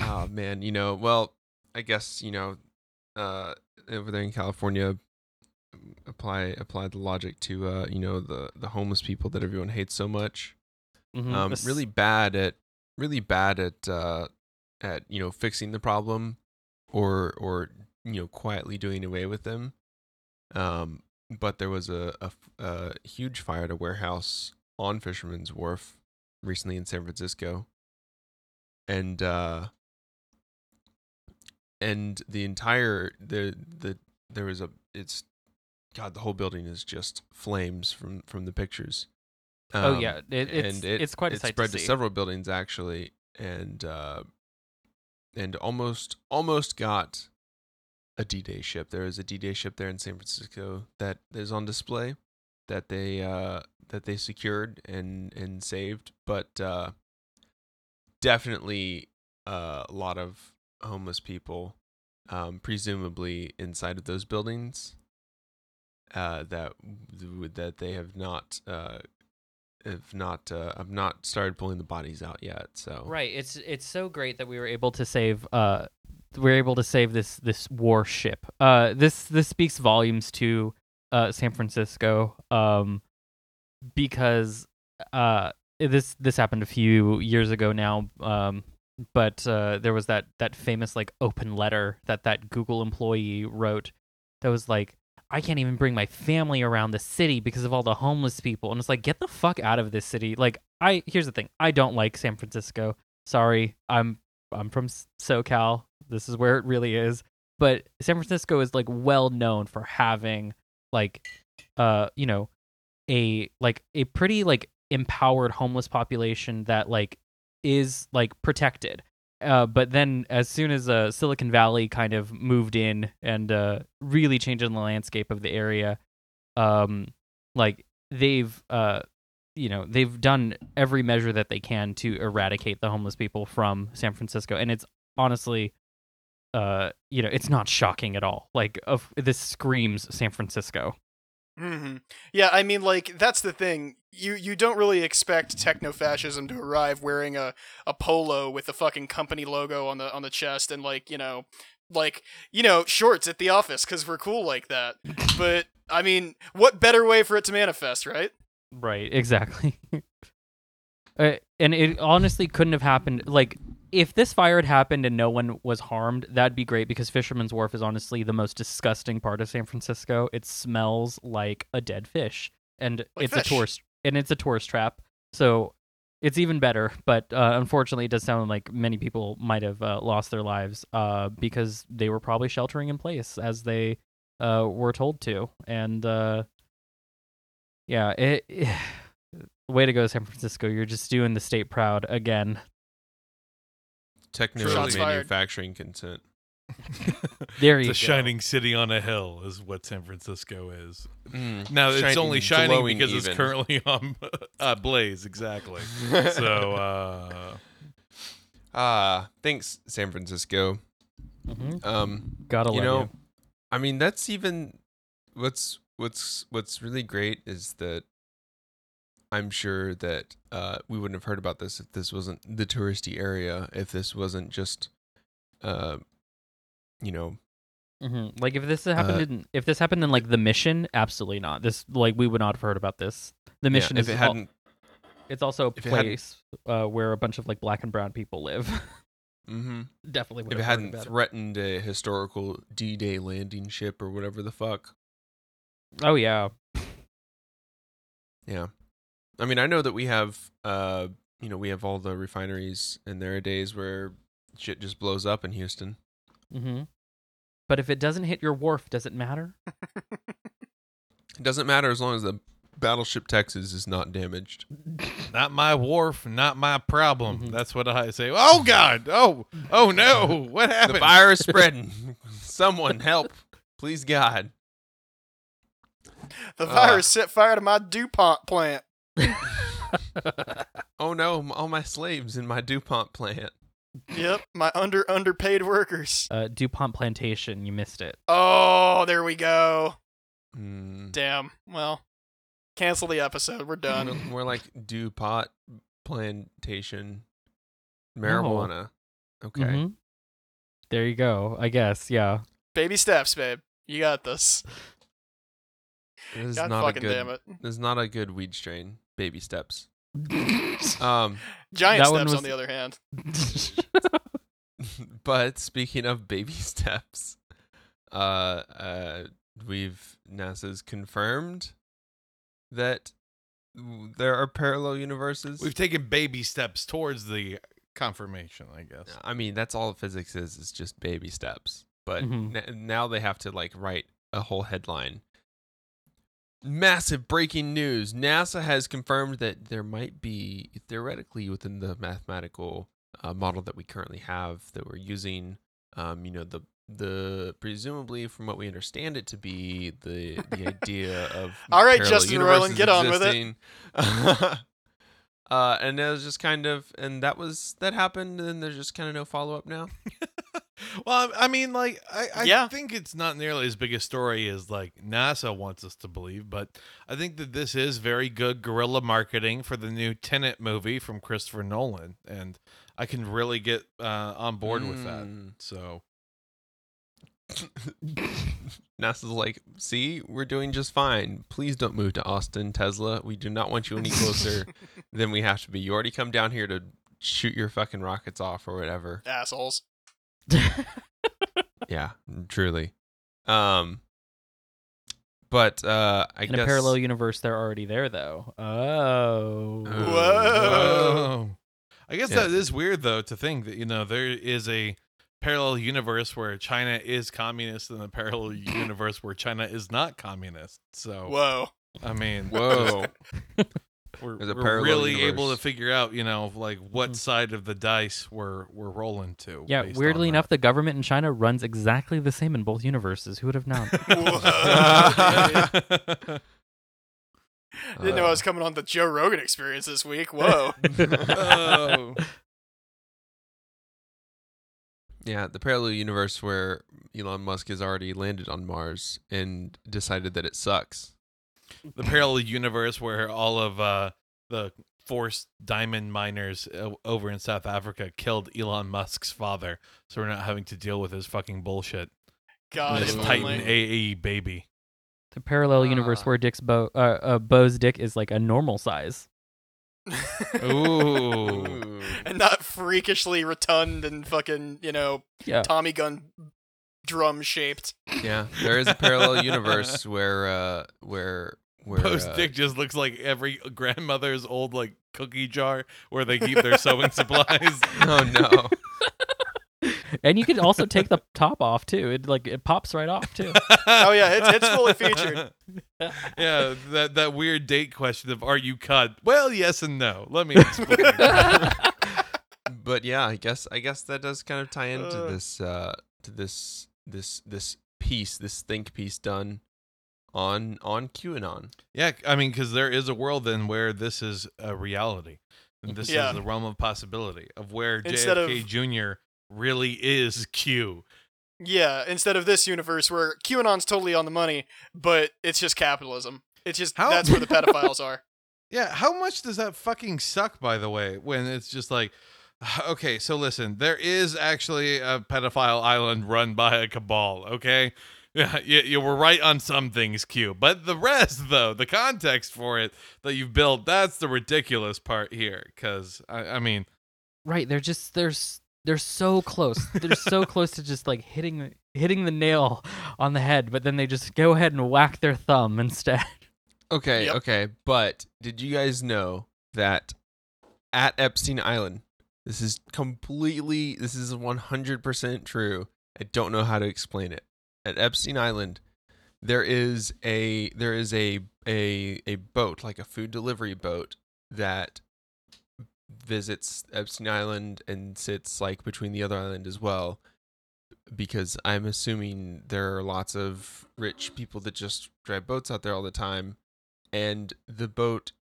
oh man, you know, well, I guess you know, uh, over there in California, apply apply the logic to uh you know the the homeless people that everyone hates so much.
Mhm.
um,
This-
really bad at really bad at uh, at you know fixing the problem or or you know quietly doing away with them. Um, but there was a a huge fire at a warehouse on Fisherman's Wharf recently in San Francisco, and uh, and the entire the the there was a it's God the whole building is just flames from from the pictures.
oh
Um,
yeah, it, it's
and it,
it's quite a
it
sight
spread
to
to, several buildings actually, and uh, and almost almost got a D-Day ship. There is a D-Day ship there in San Francisco that is on display that they uh, that they secured and and saved, but uh, definitely uh, a lot of homeless people, um, presumably inside of those buildings. Uh, that that they have not uh, have not uh, have not started pulling the bodies out yet. So
Right. It's it's so great that we were able to save uh were able to save this this warship. Uh this this speaks volumes to uh San Francisco um because uh this this happened a few years ago now um but uh there was that that famous like open letter that that Google employee wrote that was like I can't even bring my family around the city because of all the homeless people. And it's like, get the fuck out of this city. Like, I here's the thing. I don't like San Francisco. Sorry. I'm I'm from SoCal. This is where it really is. But San Francisco is like well known for having like uh, you know, a like a pretty like empowered homeless population that like is like protected. Uh, but then as soon as uh, Silicon Valley kind of moved in and uh, really changed in the landscape of the area, um, like they've uh, you know they've done every measure that they can to eradicate the homeless people from San Francisco, and it's honestly, uh, you know, it's not shocking at all. Like of this screams San Francisco.
hmm Yeah, I mean, like that's the thing. You you don't really expect techno fascism to arrive wearing a, a polo with the fucking company logo on the on the chest and like you know like you know shorts at the office because we're cool like that. But I mean, what better way for it to manifest, right?
Right, exactly. uh, and it honestly couldn't have happened. Like, if this fire had happened and no one was harmed, that'd be great because Fisherman's Wharf is honestly the most disgusting part of San Francisco. It smells like a dead fish, and
Like
it's
fish.
a tourist and it's a tourist trap. So it's even better. But uh, unfortunately, it does sound like many people might have uh, lost their lives uh, because they were probably sheltering in place as they uh, were told to, and. Yeah, it, way to go, San Francisco. You're just doing the state proud again.
techno
Shots fired.
manufacturing consent.
There you
the
go.
shining city on a hill is what San Francisco is.
Mm,
Now it's only shining
glowing
because it's currently on uh, blaze. Exactly. so uh,
Ah, thanks, San Francisco.
Mhm.
Um,
Gotta
you
love
know,
you.
I mean, that's even what's what's what's really great is that I'm sure that uh, we wouldn't have heard about this if this wasn't the touristy area. If this wasn't just, uh, you know,
Mhm. Like if this happened
uh,
in if this happened in like the mission, absolutely not. This like we would not have heard about this. The
yeah,
mission
if
is
it hadn't.
it's also a
if it hadn't-
place uh, where a bunch of like black and brown people live.
hmm
Definitely would
If it hadn't
about it.
threatened a historical D-Day landing ship or whatever the fuck.
Oh yeah.
Yeah. I mean, I know that we have, uh, you know, we have all the refineries, and there are days where shit just blows up in Houston.
Mm-hmm. But if it doesn't hit your wharf, does it matter?
It doesn't matter as long as the battleship Texas is not damaged.
Not my wharf, not my problem.
Mhm.
That's what I say. Oh God! Oh, oh no! What happened?
The
happened?
fire is spreading. Someone help, please God.
The
Uh.
virus set fire to my DuPont plant.
Oh no, all my slaves in my DuPont plant.
Yep, my under underpaid workers.
uh, DuPont Plantation, you missed it.
Oh, there we go.
Hmm.
Damn. Well, cancel the episode. We're done.
More- More like DuPont plantation marijuana. Okay.
Mhm. There you go. I guess, yeah.
Baby steps, babe. You got this.
This is
God
not a good.
damn it.
This is not a good weed strain. Baby steps. Um,
Giant
That one
steps,
was-
on the other hand.
but speaking of baby steps, uh, uh, we've NASA's confirmed that there are parallel universes.
We've taken baby steps towards the confirmation, I guess.
I mean, that's all physics is. Is just baby steps. But
Mhm.
n- now they have to like write a whole headline. Massive breaking news! NASA has confirmed that there might be theoretically within the mathematical uh, model that we currently have that we're using. Um, you know the the presumably from what we understand it to be the the idea of
All right, Justin Roiland, get on with it.
uh, and it was just kind of, and that was that happened, and there's just kind of no follow up now.
Well, I I mean, like, I, I
Yeah.
think it's not nearly as big a story as like NASA wants us to believe, but I think that this is very good guerrilla marketing for the new Tenet movie from Christopher Nolan, and I can really get uh, on board with that.
Mm.
So,
NASA's like, see, we're doing just fine. Please don't move to Austin, Tesla. We do not want you any closer than we have to be. You already come down here to shoot your fucking rockets off or whatever.
Assholes.
Yeah, truly. Um, but uh, I
In
guess
a parallel universe, they're already there, though. Oh.
Whoa.
Whoa. I guess
Yeah.
that is weird though to think that you know there is a parallel universe where China is communist and a parallel universe where China is not communist. So
Whoa.
I mean,
Whoa.
We're,
There's a
we're
parallel
really able to figure out, you know, like what
Mm.
side of the dice we're we're rolling to.
Yeah, weirdly enough, the government in China runs exactly the same in both universes. Who would have known?
Whoa. Didn't know I
Uh,
was coming on the Joe Rogan experience this week. Whoa.
oh.
Yeah, the parallel universe where Elon Musk has already landed on Mars and decided that it sucks.
The parallel universe where all of uh, the forced diamond miners uh, over in South Africa killed Elon Musk's father, so we're not having to deal with his fucking bullshit.
God,
this
if
Titan
only.
AE baby.
the parallel universe
Ah.
where Dick's bow, uh, uh, Bo's dick is like a normal size.
Ooh.
and not freakishly rotund and fucking, you know,
Yeah.
Tommy gun drum shaped.
Yeah, there is a parallel universe where uh where where
Post
uh,
just looks like every grandmother's old like cookie jar where they keep their sewing supplies.
Oh no.
And you can also take the top off too. It like it pops right off too.
Oh, yeah, it's- it's fully featured.
yeah, that that weird date question of are you cut? Well, yes and no. Let me explain.
but yeah, I guess I guess that does kind of tie into
Uh.
this uh to this this this piece, this think piece done on on QAnon.
Yeah, I mean, because there is a world then where this is a reality. And this
Yeah.
is the realm of possibility of where
Instead
JFK
of-
Jr. really is Q.
Yeah, instead of this universe where QAnon's totally on the money, but it's just capitalism. It's just
How-
that's where the pedophiles are.
Yeah, how much does that fucking suck, by the way, when it's just like, okay, so listen, there is actually a pedophile island run by a cabal, okay? Yeah, you, you were right on some things, Q. But the rest, though, the context for it that you've built, that's the ridiculous part here. Because, I, I mean,
right. They're just they're they're so close. They're so close to just like hitting the hitting the nail on the head, but then they just go ahead and whack their thumb instead.
Okay,
Yep.
okay, but did you guys know that at Epstein Island, this is completely, this is 100% true. I don't know how to explain it. At Epstein Island, there is a there is a a a boat, like a food delivery boat that visits Epstein Island and sits like between the other island as well. Because I'm assuming there are lots of rich people that just drive boats out there all the time and the boat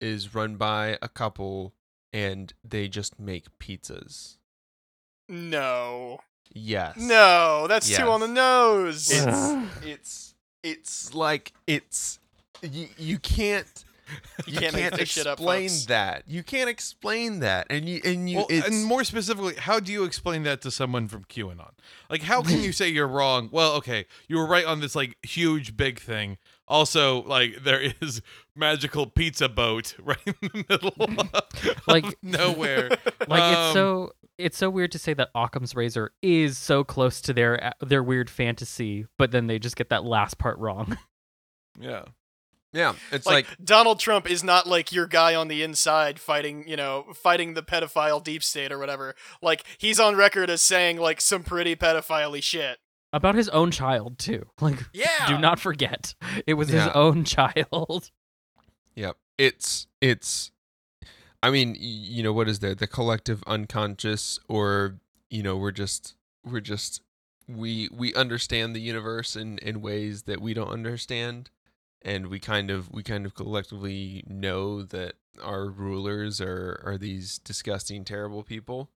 is run by a couple and they just make pizzas.
No.
Yes.
No, that's too on the nose.
It's it's it's like it's you, you can't
You
you
can't
can't,
make this shit up,
explain that. You can't explain that. And you and you
Well,
it's
and more specifically, how do you explain that to someone from QAnon? Like, how can you say you're wrong? Well, okay, you were right on this like huge big thing. Also, like there is magical pizza boat right in the middle of
Like-
nowhere.
Like
Um,
it's so it's so weird to say that Occam's razor is so close to their uh, their weird fantasy, but then they just get that last part wrong.
yeah.
yeah, it's
like,
like,
Donald Trump is not like your guy on the inside fighting, you know, fighting the pedophile deep state or whatever. Like he's on record as saying like some pretty pedophile shit.
About his own child too. Like
Yeah.
do not forget. It was his own child.
Yep. It's it's I mean, you know, what is there? The collective unconscious or you know, we're just we're just we we understand the universe in in ways that we don't understand. And we kind of we kind of collectively know that our rulers are are these disgusting terrible people.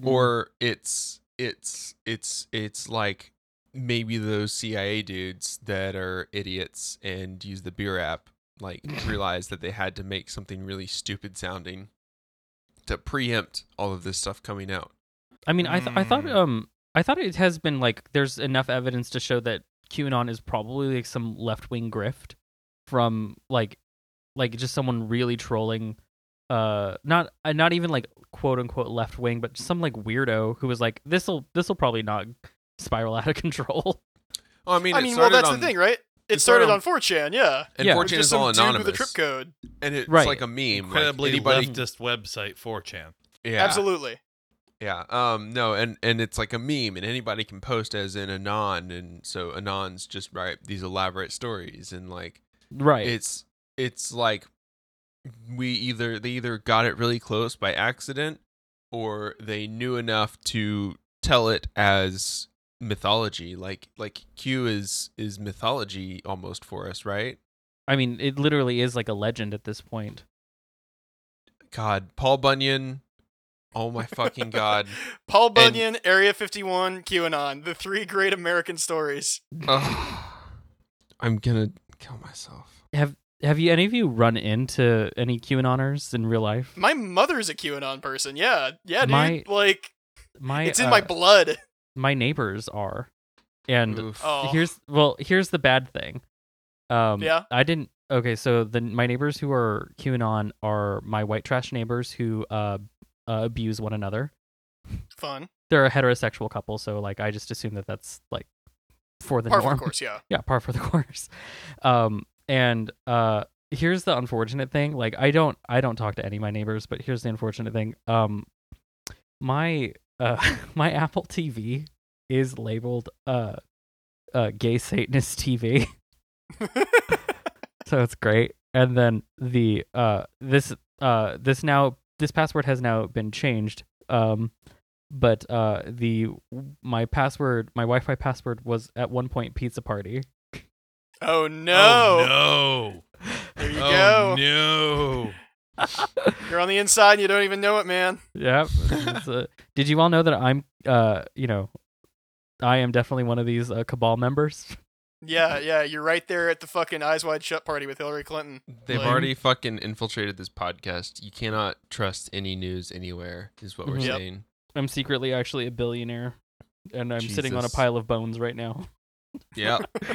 Hmm. Or it's it's it's it's like maybe those CIA dudes that are idiots and use the beer app like realize that they had to make something really stupid sounding to preempt all of this stuff coming out.
I mean, I th- I thought
Mm.
um I thought it has been like there's enough evidence to show that QAnon is probably like some left wing grift from like like just someone really trolling uh not uh, not even like quote unquote left wing but some like weirdo who was like this'll this'll probably not spiral out of control.
Oh, I mean,
I mean, well, that's
on,
the thing, right? It
it started
started on 4chan, yeah.
And
Yeah.
It was
4chan
just
is all
some dude
anonymous,
with a trip code.
and it's
Right.
like a meme.
Incredibly
like anybody,
leftist website 4chan.
yeah,
Absolutely.
Yeah. Um. No. And and it's like a meme, and anybody can post as an anon, and so anons just write these elaborate stories, and like
Right.
it's it's like we either they either got it really close by accident, or they knew enough to tell it as mythology. Like like Q is is mythology almost for us, right?
I mean, it literally is like a legend at this point.
God, Paul Bunyan. Oh my fucking god.
Paul Bunyan, Area 51, QAnon, the three great American stories.
Ugh. I'm gonna kill myself.
Have have you any of you run into any QAnoners in real life?
My mother's a QAnon person. Yeah. Yeah, dude.
My-
like,
My
it's in
uh,
my blood.
My neighbors are, and
Oof.
Here's well here's the bad thing um
Yeah?
i didn't okay so the my neighbors who are qanon are my white trash neighbors who uh, uh abuse one another
Fun.
they're a heterosexual couple so like i just assume that that's like for the
Par for the course, yeah.
yeah par for the course um and uh here's the unfortunate thing like i don't i don't talk to any of my neighbors but here's the unfortunate thing um my uh my apple tv is labeled uh uh gay satanist tv so it's great and then the uh this uh this now this password has now been changed um but uh the my password my wi-fi password was at one point pizza party
oh, no.
Oh,
There you
no.
go.
Oh, no.
You're on the inside and you don't even know it, man.
Yep. It's, uh, did you all know that I'm, uh, you know, I am definitely one of these uh, cabal members?
Yeah, yeah. You're right there at the fucking Eyes Wide Shut party with Hillary Clinton.
They've
Like-
already fucking infiltrated this podcast. You cannot trust any news anywhere, is what we're
Mhm.
Yep.
saying.
I'm secretly actually a billionaire, and I'm sitting on a pile of bones right now.
Yeah.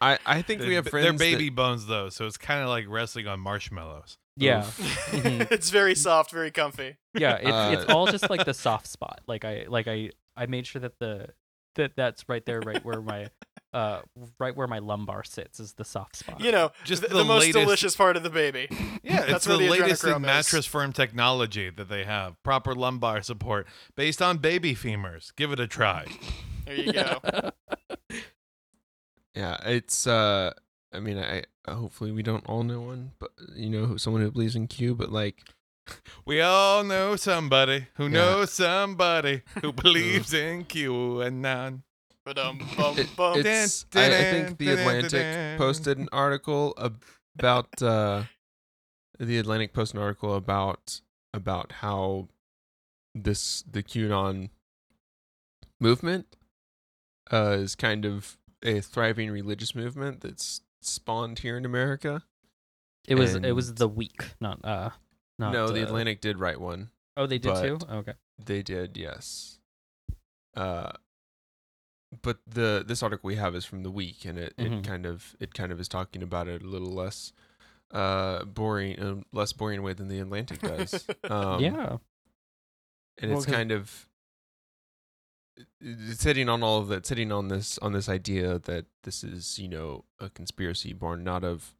I, I think we
They're-
have friends.
They're
that-
baby bones though, so it's kind of like wrestling on marshmallows.
Yeah,
Oof.
Mhm.
it's very soft, very comfy.
yeah. It's it's
Uh,
all just like the soft spot. Like I like I I made sure that the that that's right there, right where my uh, right where my lumbar sits is the soft spot.
You know,
Just
the,
the
the most
latest-
delicious part of the baby.
Yeah,
That's
it's
where
the
the
latest in
is.
mattress firm technology that they have. Proper lumbar support based on baby femurs. Give it a try.
There you go.
Yeah, it's uh I mean, I hopefully we don't all know one, but you know, someone who believes in Q, but like
We all know somebody who
Yeah.
knows somebody who believes in QAnon.
But um,
it, it's I, I think the Atlantic posted an article about uh the Atlantic posted an article about about how this the QAnon movement uh is kind of a thriving religious movement that's spawned here in America.
it was it was the week, not uh, not.
no, the
uh,
Atlantic did write one.
Oh, they did too.
but-
Okay.
They did, yes. Uh, but the this article we have is from the week, and it,
Mhm.
it kind of it kind of is talking about it a little less uh boring, uh, less boring way than the Atlantic does. Um,
yeah.
and
Well,
it's kind of sitting on all of that, sitting on this on this idea that this is you know a conspiracy born not of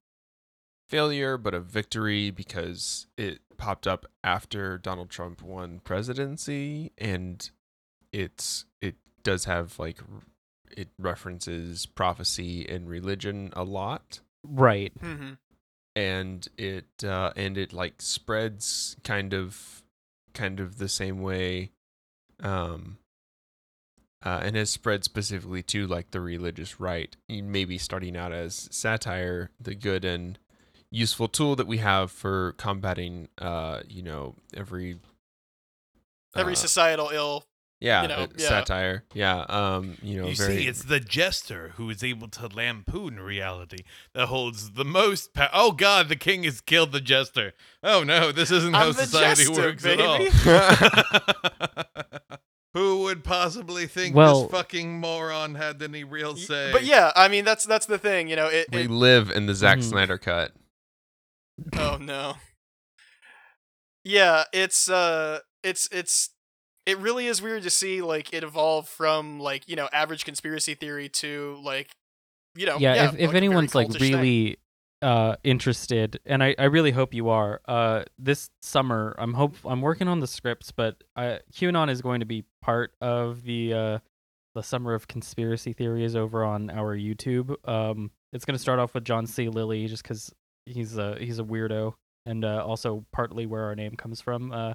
failure but of victory because it popped up after Donald Trump won presidency and it's it does have like it references prophecy and religion a lot
Right.
mm-hmm.
and it uh and it like spreads kind of kind of the same way um uh, and has spread specifically to like the religious right maybe starting out as satire the good and useful tool that we have for combating uh you know every
Every
uh,
societal ill.
yeah,
you know,
uh,
yeah.
satire yeah um you know
you
very
see, it's the jester who is able to lampoon reality that holds the most power. Oh God, the king has killed the jester. Oh no, this isn't how
I'm the
society
jester,
works
baby.
at all. who would possibly think
Well-
this fucking moron had any real say?
But yeah, I mean that's that's the thing, you know. It,
we
it
live in the Zack
Mhm.
Snyder cut
oh no. Yeah, it's uh, it's it's it really is weird to see like it evolve from like you know average conspiracy theory to like you know
yeah,
yeah
if,
like
if anyone's like
really thing.
Uh interested and I, I really hope you are uh this summer. I'm hope i'm working on the scripts but qanon is going to be part of the uh the summer of conspiracy theories over on our youtube. Um it's going to start off with john c. Lilly just because he's a he's a weirdo and uh also partly where our name comes from uh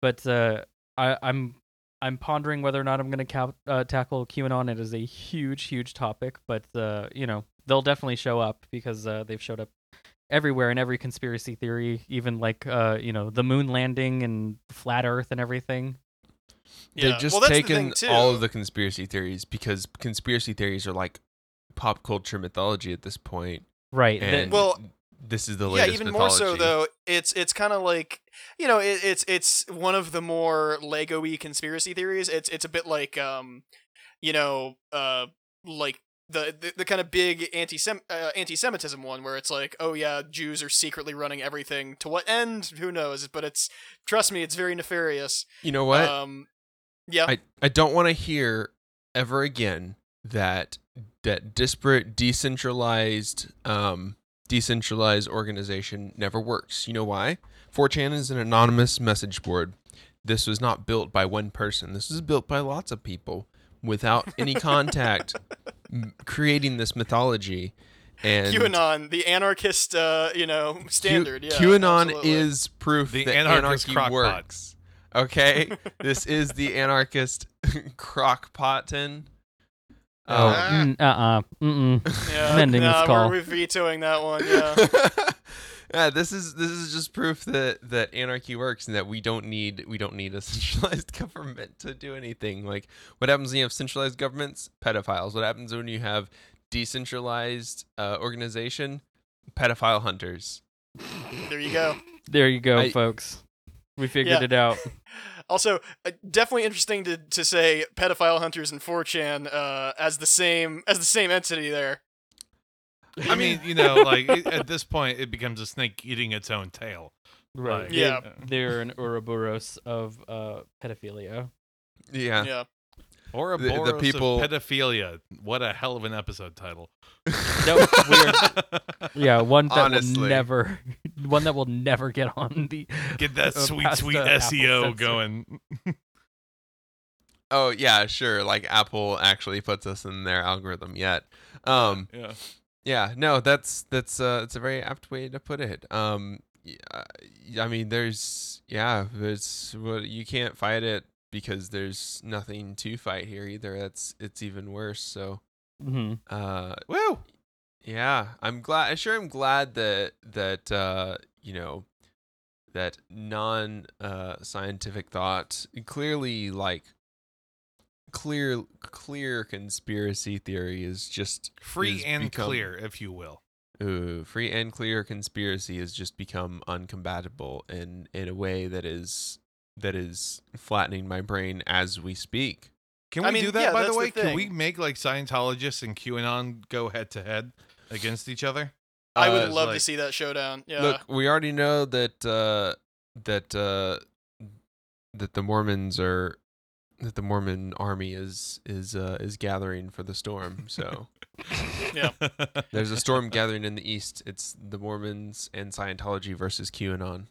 but uh i i'm I'm pondering whether or not I'm going to ca- uh, tackle QAnon. It is a huge, huge topic, but uh, you know they'll definitely show up because uh, they've showed up everywhere in every conspiracy theory, even like uh, you know the moon landing and flat Earth and everything.
yeah.
They've just
well, that's the
taken all of the conspiracy theories because conspiracy theories are like pop culture mythology at this point,
Right. the-
and
Well,
this is the
yeah even
mythology.
more so though it's it's kind of like you know it, it's it's one of the more lego-y conspiracy theories it's it's a bit like um you know uh like the the, the kind of big anti uh, anti-semitism one where it's like oh yeah jews are secretly running everything to what end who knows but it's trust me it's very nefarious
You know what?
um yeah
I I don't want to hear ever again that that disparate, decentralized, um, decentralized organization never works. You know why? 4chan is an anonymous message board. This was not built by one person. This was built by lots of people without any contact, creating this mythology. And
qanon the anarchist uh you know
Q-
standard yeah
QAnon
absolutely.
is proof
The
that
anarchist
anarchy
crockpot.
works. Okay, this is the anarchist crockpotin.
oh,
Um,
mm, uh-uh. Mm-mm.
yeah,
I'm this
nah,
call.
We're, we're vetoing that one yeah
yeah, this is this is just proof that that anarchy works and that we don't need we don't need a centralized government to do anything. Like what happens when you have centralized governments? Pedophiles. What happens when you have decentralized uh, organization? Pedophile hunters.
there you go
There you go,
I-
folks. We figured
Yeah.
it out.
Also, uh, definitely interesting to, to say pedophile hunters and 4chan uh, as the same as the same entity there.
I mean, you know, like it, at this point, it becomes a snake eating its own tail.
Right.
Like,
Yeah.
They're an Ouroboros of uh, pedophilia.
Yeah.
Yeah.
Ouroboros
the people-
of pedophilia. What a hell of an episode title.
That was weird. Yeah, one that will never, one that will never get on the.
Get that
Uh,
sweet, sweet SEO going.
Oh yeah, sure. Like Apple actually puts us in their algorithm yet. Um,
Yeah.
yeah, no, that's that's uh, it's a very apt way to put it. Um, uh, I mean, there's yeah, there's what you can't fight it because there's nothing to fight here either. That's it's even worse. So,
hmm
uh,
Woo!
yeah, I'm glad. I sure, I'm glad that that uh, you know that non uh, scientific thought clearly like clear clear conspiracy theory is just
Free
is
and
become-
clear, if you will.
Ooh, free and clear conspiracy has just become uncompatible in in a way that is that is flattening my brain as we speak.
Can
I
we
mean,
do that,
yeah,
by the
that's the
way? Can we make like Scientologists and QAnon go head to head against each other?
I
Uh,
would
it's
love
like-
to see that showdown. Yeah.
Look, we already know that uh, that uh, that the Mormons are that the Mormon army is is uh, is gathering for the storm. So
Yeah.
there's a storm gathering in the east. It's the Mormons and Scientology versus QAnon.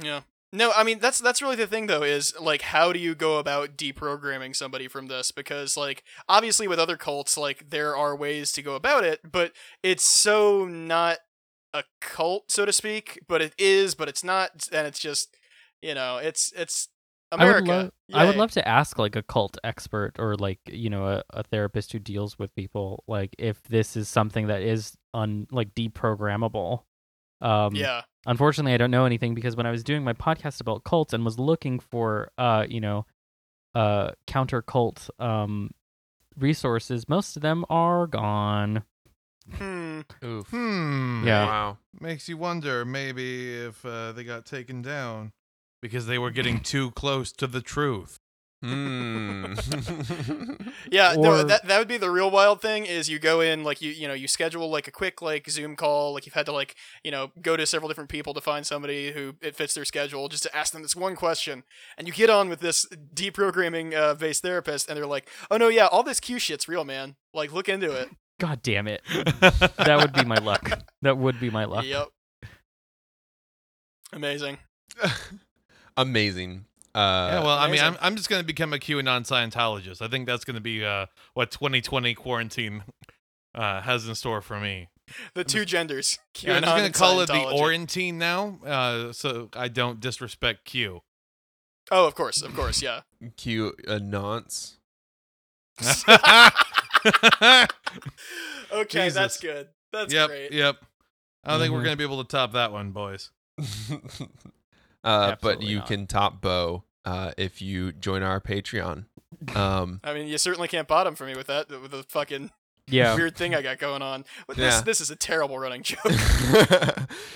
Yeah. No, I mean that's that's really the thing though is like how do you go about deprogramming somebody from this because like obviously with other cults like there are ways to go about it but it's so not a cult so to speak but it is but it's not and it's just you know it's it's America.
I would love. I would love to ask like a cult expert or like you know a, a therapist who deals with people like if this is something that is un like deprogrammable. Um,
Yeah.
unfortunately i don't know anything because when i was doing my podcast about cults and was looking for uh you know uh counter cult um resources most of them are gone
Hmm.
Oof.
hmm.
Yeah.
Wow.
Makes you wonder maybe if uh, they got taken down because they were getting too close to the truth.
Hmm.
Yeah, no, that that would be the real wild thing is you go in like you you know you schedule like a quick like Zoom call like you've had to like you know go to several different people to find somebody who it fits their schedule just to ask them this one question. And you get on with this deprogramming uh, based therapist and they're like oh no yeah all this Q shit's real man. Like look into it.
God damn it. That would be my luck. That would be my luck.
Yep. Amazing
Amazing. Uh,
yeah, well, I mean, I'm. I'm just going to become a QAnon Scientologist. I think that's going to be uh, what 2020 quarantine uh, has in store for me.
the two genders
Yeah, I'm
QAnon
just going to call it the
Scientology.
Orientine now, uh, so I don't disrespect Q.
oh of course of course yeah
Q a nonce.
okay that's good that's
yep,
great
yep. I don't think we're
Mhm.
going to be able to top that one, boys.
uh, but you
not.
can top Bo uh, if you join our Patreon. Um,
I mean you certainly can't bottom for me with that with the fucking
yeah
weird thing I got going on. But this
Yeah.
this is a terrible running joke.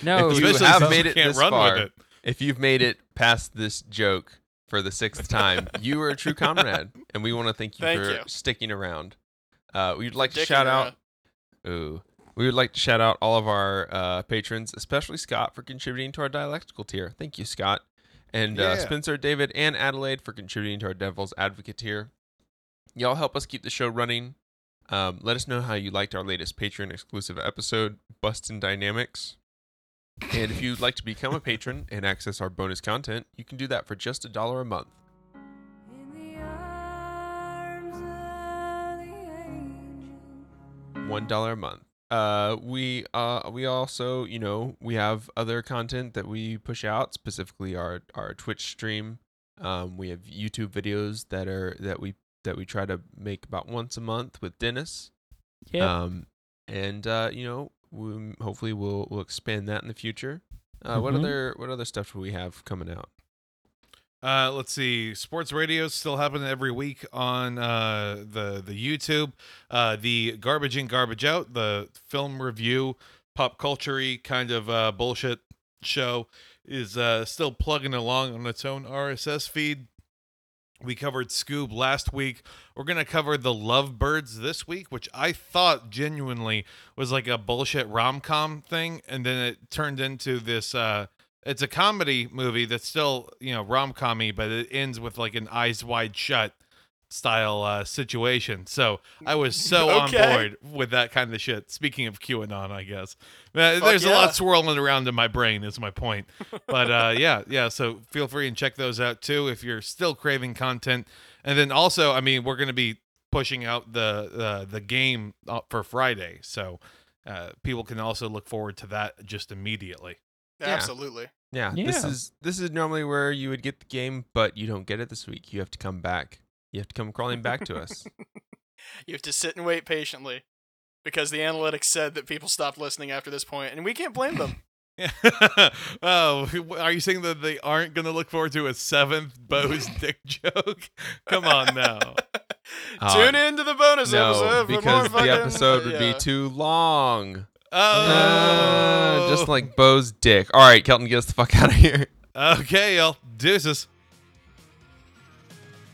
no
If you
Especially
have made it
can't
this
run
far,
with it.
if you've made it past this joke for the sixth time, you are a true comrade, and we want to thank you
Thank
for
you.
sticking around. Uh, we'd like to
Dicking
shout out.
around.
Ooh. We would like to shout out all of our uh, patrons, especially Scott for contributing to our dialectical tier. Thank you, Scott. And uh, Spencer, David, and Adelaide for contributing to our Devil's Advocate tier. Y'all help us keep the show running. Um, let us know how you liked our latest Patreon exclusive episode, Bustin' Dynamics. And if you'd like to become a patron and access our bonus content, you can do that for just a dollar a month.
In the arms of the angel.
one dollar a month. Uh, we uh we also you know we have other content that we push out specifically our our Twitch stream. Um, we have YouTube videos that are that we that we try to make about once a month with Dennis.
yeah
Um, and uh, you know we, hopefully we'll we'll expand that in the future. Uh, what
Mhm.
other what other stuff do we have coming out?
Uh, let's see. Sports radio still happening every week on uh, the the YouTube. Uh, the garbage in, garbage out, the film review, pop culture kind of uh, bullshit show is uh, still plugging along on its own RSS feed. We covered Scoob last week. We're gonna cover the Lovebirds this week, which I thought genuinely was like a bullshit rom com thing, and then it turned into this. It's a comedy movie that's still you know rom commy, but it ends with like an eyes wide shut style uh, situation. So I was so
Okay.
on board with that kind of shit. Speaking of QAnon, I guess Uh, there's a lot swirling around in my brain. Is my point. But uh, yeah, yeah. So feel free and check those out too if you're still craving content. And then also, I mean, we're gonna be pushing out the uh, the game uh, for Friday, so uh, people can also look forward to that just immediately.
Yeah.
Absolutely.
Yeah, this is this is normally where you would get the game, but you don't get it this week. You have to come back. You have to come crawling back to us.
You have to sit and wait patiently because the analytics said that people stopped listening after this point, and we can't blame them.
oh, are you saying that they aren't going to look forward to a seventh Bo's dick joke? Come on now.
Uh,
Tune in to the bonus
no,
episode for
because
more
the
fucking-
episode would
yeah.
be too long.
Oh,
Uh, just like Bo's dick. All right, Kelton, get us the fuck out of here.
Okay, y'all. Deuces.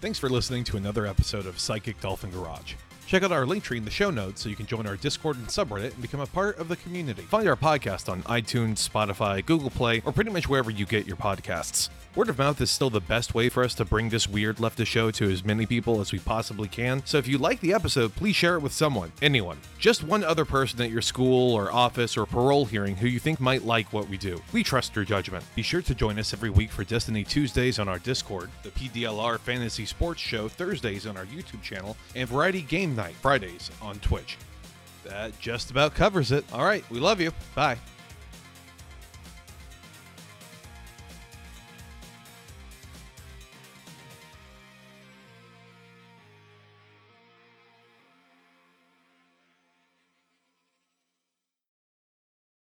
Thanks for listening to another episode of Psychic Dolphin Garage. Check out our link tree in the show notes so you can join our Discord and subreddit and become a part of the community. Find our podcast on iTunes, Spotify, Google Play, or pretty much wherever you get your podcasts. Word of mouth is still the best way for us to bring this weird leftist show to as many people as we possibly can. So if you like the episode, please share it with someone, anyone. Just one other person at your school or office or parole hearing who you think might like what we do. We trust your judgment. Be sure to join us every week for Destiny Tuesdays on our Discord, the PDLR Fantasy Sports Show Thursdays on our YouTube channel, and Variety Game Night Fridays on Twitch. That just about covers it. All right, we love you. Bye.